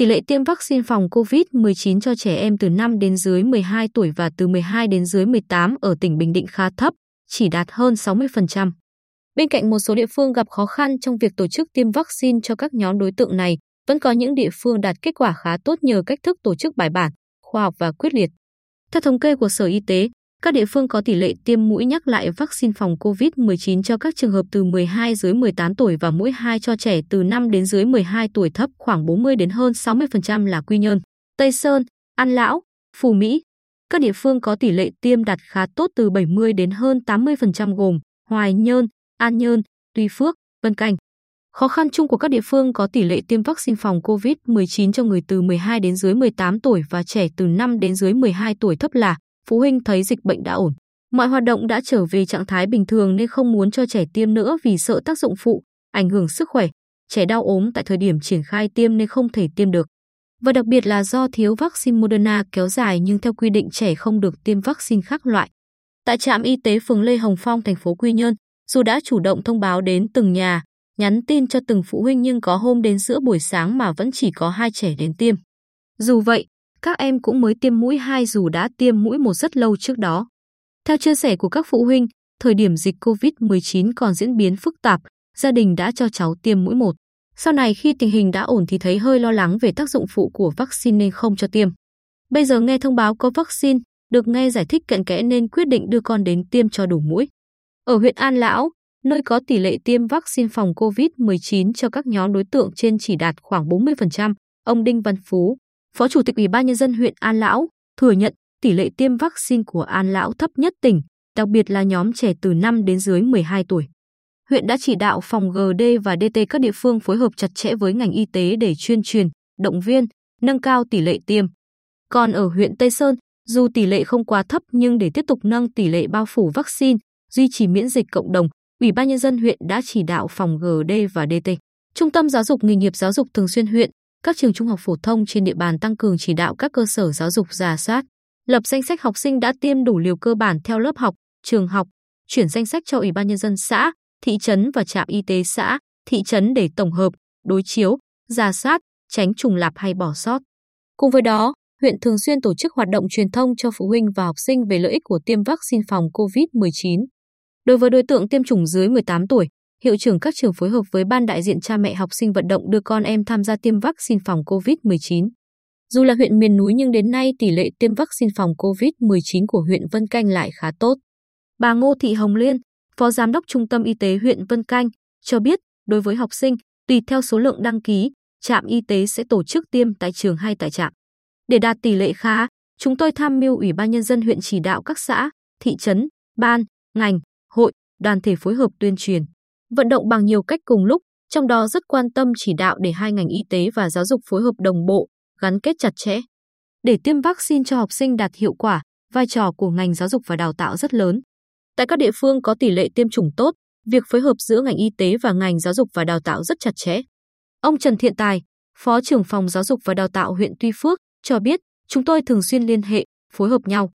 Tỷ lệ tiêm vaccine phòng COVID-19 cho trẻ em từ 5 đến dưới 12 tuổi và từ 12 đến dưới 18 ở tỉnh Bình Định khá thấp, chỉ đạt hơn 60%. Bên cạnh một số địa phương gặp khó khăn trong việc tổ chức tiêm vaccine cho các nhóm đối tượng này, vẫn có những địa phương đạt kết quả khá tốt nhờ cách thức tổ chức bài bản, khoa học và quyết liệt. Theo thống kê của Sở Y tế, các địa phương có tỷ lệ tiêm mũi nhắc lại vaccine phòng COVID-19 cho các trường hợp từ 12 dưới 18 tuổi và mũi 2 cho trẻ từ 5 đến dưới 12 tuổi thấp khoảng 40 đến hơn 60% là Quy Nhơn, Tây Sơn, An Lão, phù Mỹ. Các địa phương có tỷ lệ tiêm đạt khá tốt từ 70 đến hơn 80% gồm Hoài Nhơn, An Nhơn, Tuy Phước, Vân Canh. Khó khăn chung của các địa phương có tỷ lệ tiêm vaccine phòng COVID-19 cho người từ 12 đến dưới 18 tuổi và trẻ từ 5 đến dưới 12 tuổi thấp là phụ huynh thấy dịch bệnh đã ổn. Mọi hoạt động đã trở về trạng thái bình thường nên không muốn cho trẻ tiêm nữa vì sợ tác dụng phụ, ảnh hưởng sức khỏe. Trẻ đau ốm tại thời điểm triển khai tiêm nên không thể tiêm được. Và đặc biệt là do thiếu vaccine Moderna kéo dài nhưng theo quy định trẻ không được tiêm vaccine khác loại. Tại trạm y tế phường Lê Hồng Phong, thành phố Quy Nhơn, dù đã chủ động thông báo đến từng nhà, nhắn tin cho từng phụ huynh nhưng có hôm đến giữa buổi sáng mà vẫn chỉ có hai trẻ đến tiêm. Dù vậy, các em cũng mới tiêm mũi 2 dù đã tiêm mũi 1 rất lâu trước đó. Theo chia sẻ của các phụ huynh, thời điểm dịch COVID-19 còn diễn biến phức tạp, gia đình đã cho cháu tiêm mũi 1. Sau này khi tình hình đã ổn thì thấy hơi lo lắng về tác dụng phụ của vaccine nên không cho tiêm. Bây giờ nghe thông báo có vaccine, được nghe giải thích cận kẽ nên quyết định đưa con đến tiêm cho đủ mũi. Ở huyện An Lão, nơi có tỷ lệ tiêm vaccine phòng COVID-19 cho các nhóm đối tượng trên chỉ đạt khoảng 40%, ông Đinh Văn Phú, Phó Chủ tịch Ủy ban Nhân dân huyện An Lão, thừa nhận tỷ lệ tiêm vaccine của An Lão thấp nhất tỉnh, đặc biệt là nhóm trẻ từ 5 đến dưới 12 tuổi. Huyện đã chỉ đạo phòng GD và DT các địa phương phối hợp chặt chẽ với ngành y tế để chuyên truyền, động viên, nâng cao tỷ lệ tiêm. Còn ở huyện Tây Sơn, dù tỷ lệ không quá thấp nhưng để tiếp tục nâng tỷ lệ bao phủ vaccine, duy trì miễn dịch cộng đồng, Ủy ban nhân dân huyện đã chỉ đạo phòng GD và DT, Trung tâm giáo dục nghề nghiệp giáo dục thường xuyên huyện, các trường trung học phổ thông trên địa bàn tăng cường chỉ đạo các cơ sở giáo dục giả soát, lập danh sách học sinh đã tiêm đủ liều cơ bản theo lớp học, trường học, chuyển danh sách cho Ủy ban nhân dân xã, thị trấn và trạm y tế xã, thị trấn để tổng hợp, đối chiếu, giả soát, tránh trùng lặp hay bỏ sót. Cùng với đó, huyện thường xuyên tổ chức hoạt động truyền thông cho phụ huynh và học sinh về lợi ích của tiêm vaccine phòng COVID-19. Đối với đối tượng tiêm chủng dưới 18 tuổi, hiệu trưởng các trường phối hợp với ban đại diện cha mẹ học sinh vận động đưa con em tham gia tiêm vaccine phòng COVID-19. Dù là huyện miền núi nhưng đến nay tỷ lệ tiêm vaccine phòng COVID-19 của huyện Vân Canh lại khá tốt. Bà Ngô Thị Hồng Liên, Phó Giám đốc Trung tâm Y tế huyện Vân Canh, cho biết đối với học sinh, tùy theo số lượng đăng ký, trạm y tế sẽ tổ chức tiêm tại trường hay tại trạm. Để đạt tỷ lệ khá, chúng tôi tham mưu Ủy ban Nhân dân huyện chỉ đạo các xã, thị trấn, ban, ngành, hội, đoàn thể phối hợp tuyên truyền, vận động bằng nhiều cách cùng lúc, trong đó rất quan tâm chỉ đạo để hai ngành y tế và giáo dục phối hợp đồng bộ, gắn kết chặt chẽ. Để tiêm vaccine cho học sinh đạt hiệu quả, vai trò của ngành giáo dục và đào tạo rất lớn. Tại các địa phương có tỷ lệ tiêm chủng tốt, việc phối hợp giữa ngành y tế và ngành giáo dục và đào tạo rất chặt chẽ. Ông Trần Thiện Tài, Phó trưởng phòng giáo dục và đào tạo huyện Tuy Phước, cho biết chúng tôi thường xuyên liên hệ, phối hợp nhau.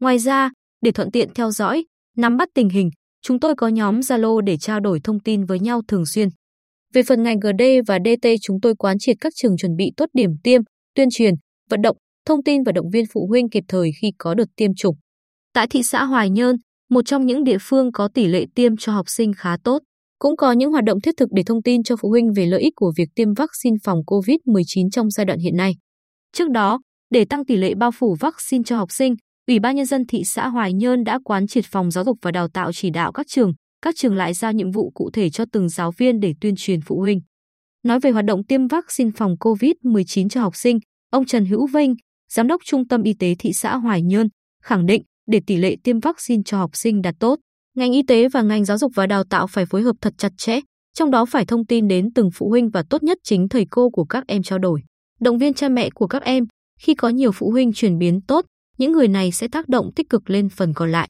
Ngoài ra, để thuận tiện theo dõi, nắm bắt tình hình, chúng tôi có nhóm Zalo để trao đổi thông tin với nhau thường xuyên. Về phần ngành GD và DT chúng tôi quán triệt các trường chuẩn bị tốt điểm tiêm, tuyên truyền, vận động, thông tin và động viên phụ huynh kịp thời khi có đợt tiêm chủng. Tại thị xã Hoài Nhơn, một trong những địa phương có tỷ lệ tiêm cho học sinh khá tốt, cũng có những hoạt động thiết thực để thông tin cho phụ huynh về lợi ích của việc tiêm vaccine phòng COVID-19 trong giai đoạn hiện nay. Trước đó, để tăng tỷ lệ bao phủ vaccine cho học sinh, Ủy ban nhân dân thị xã Hoài Nhơn đã quán triệt phòng giáo dục và đào tạo chỉ đạo các trường, các trường lại giao nhiệm vụ cụ thể cho từng giáo viên để tuyên truyền phụ huynh. Nói về hoạt động tiêm vaccine phòng COVID-19 cho học sinh, ông Trần Hữu Vinh, Giám đốc Trung tâm Y tế thị xã Hoài Nhơn, khẳng định để tỷ lệ tiêm vaccine cho học sinh đạt tốt, ngành y tế và ngành giáo dục và đào tạo phải phối hợp thật chặt chẽ, trong đó phải thông tin đến từng phụ huynh và tốt nhất chính thầy cô của các em trao đổi, động viên cha mẹ của các em. Khi có nhiều phụ huynh chuyển biến tốt, những người này sẽ tác động tích cực lên phần còn lại.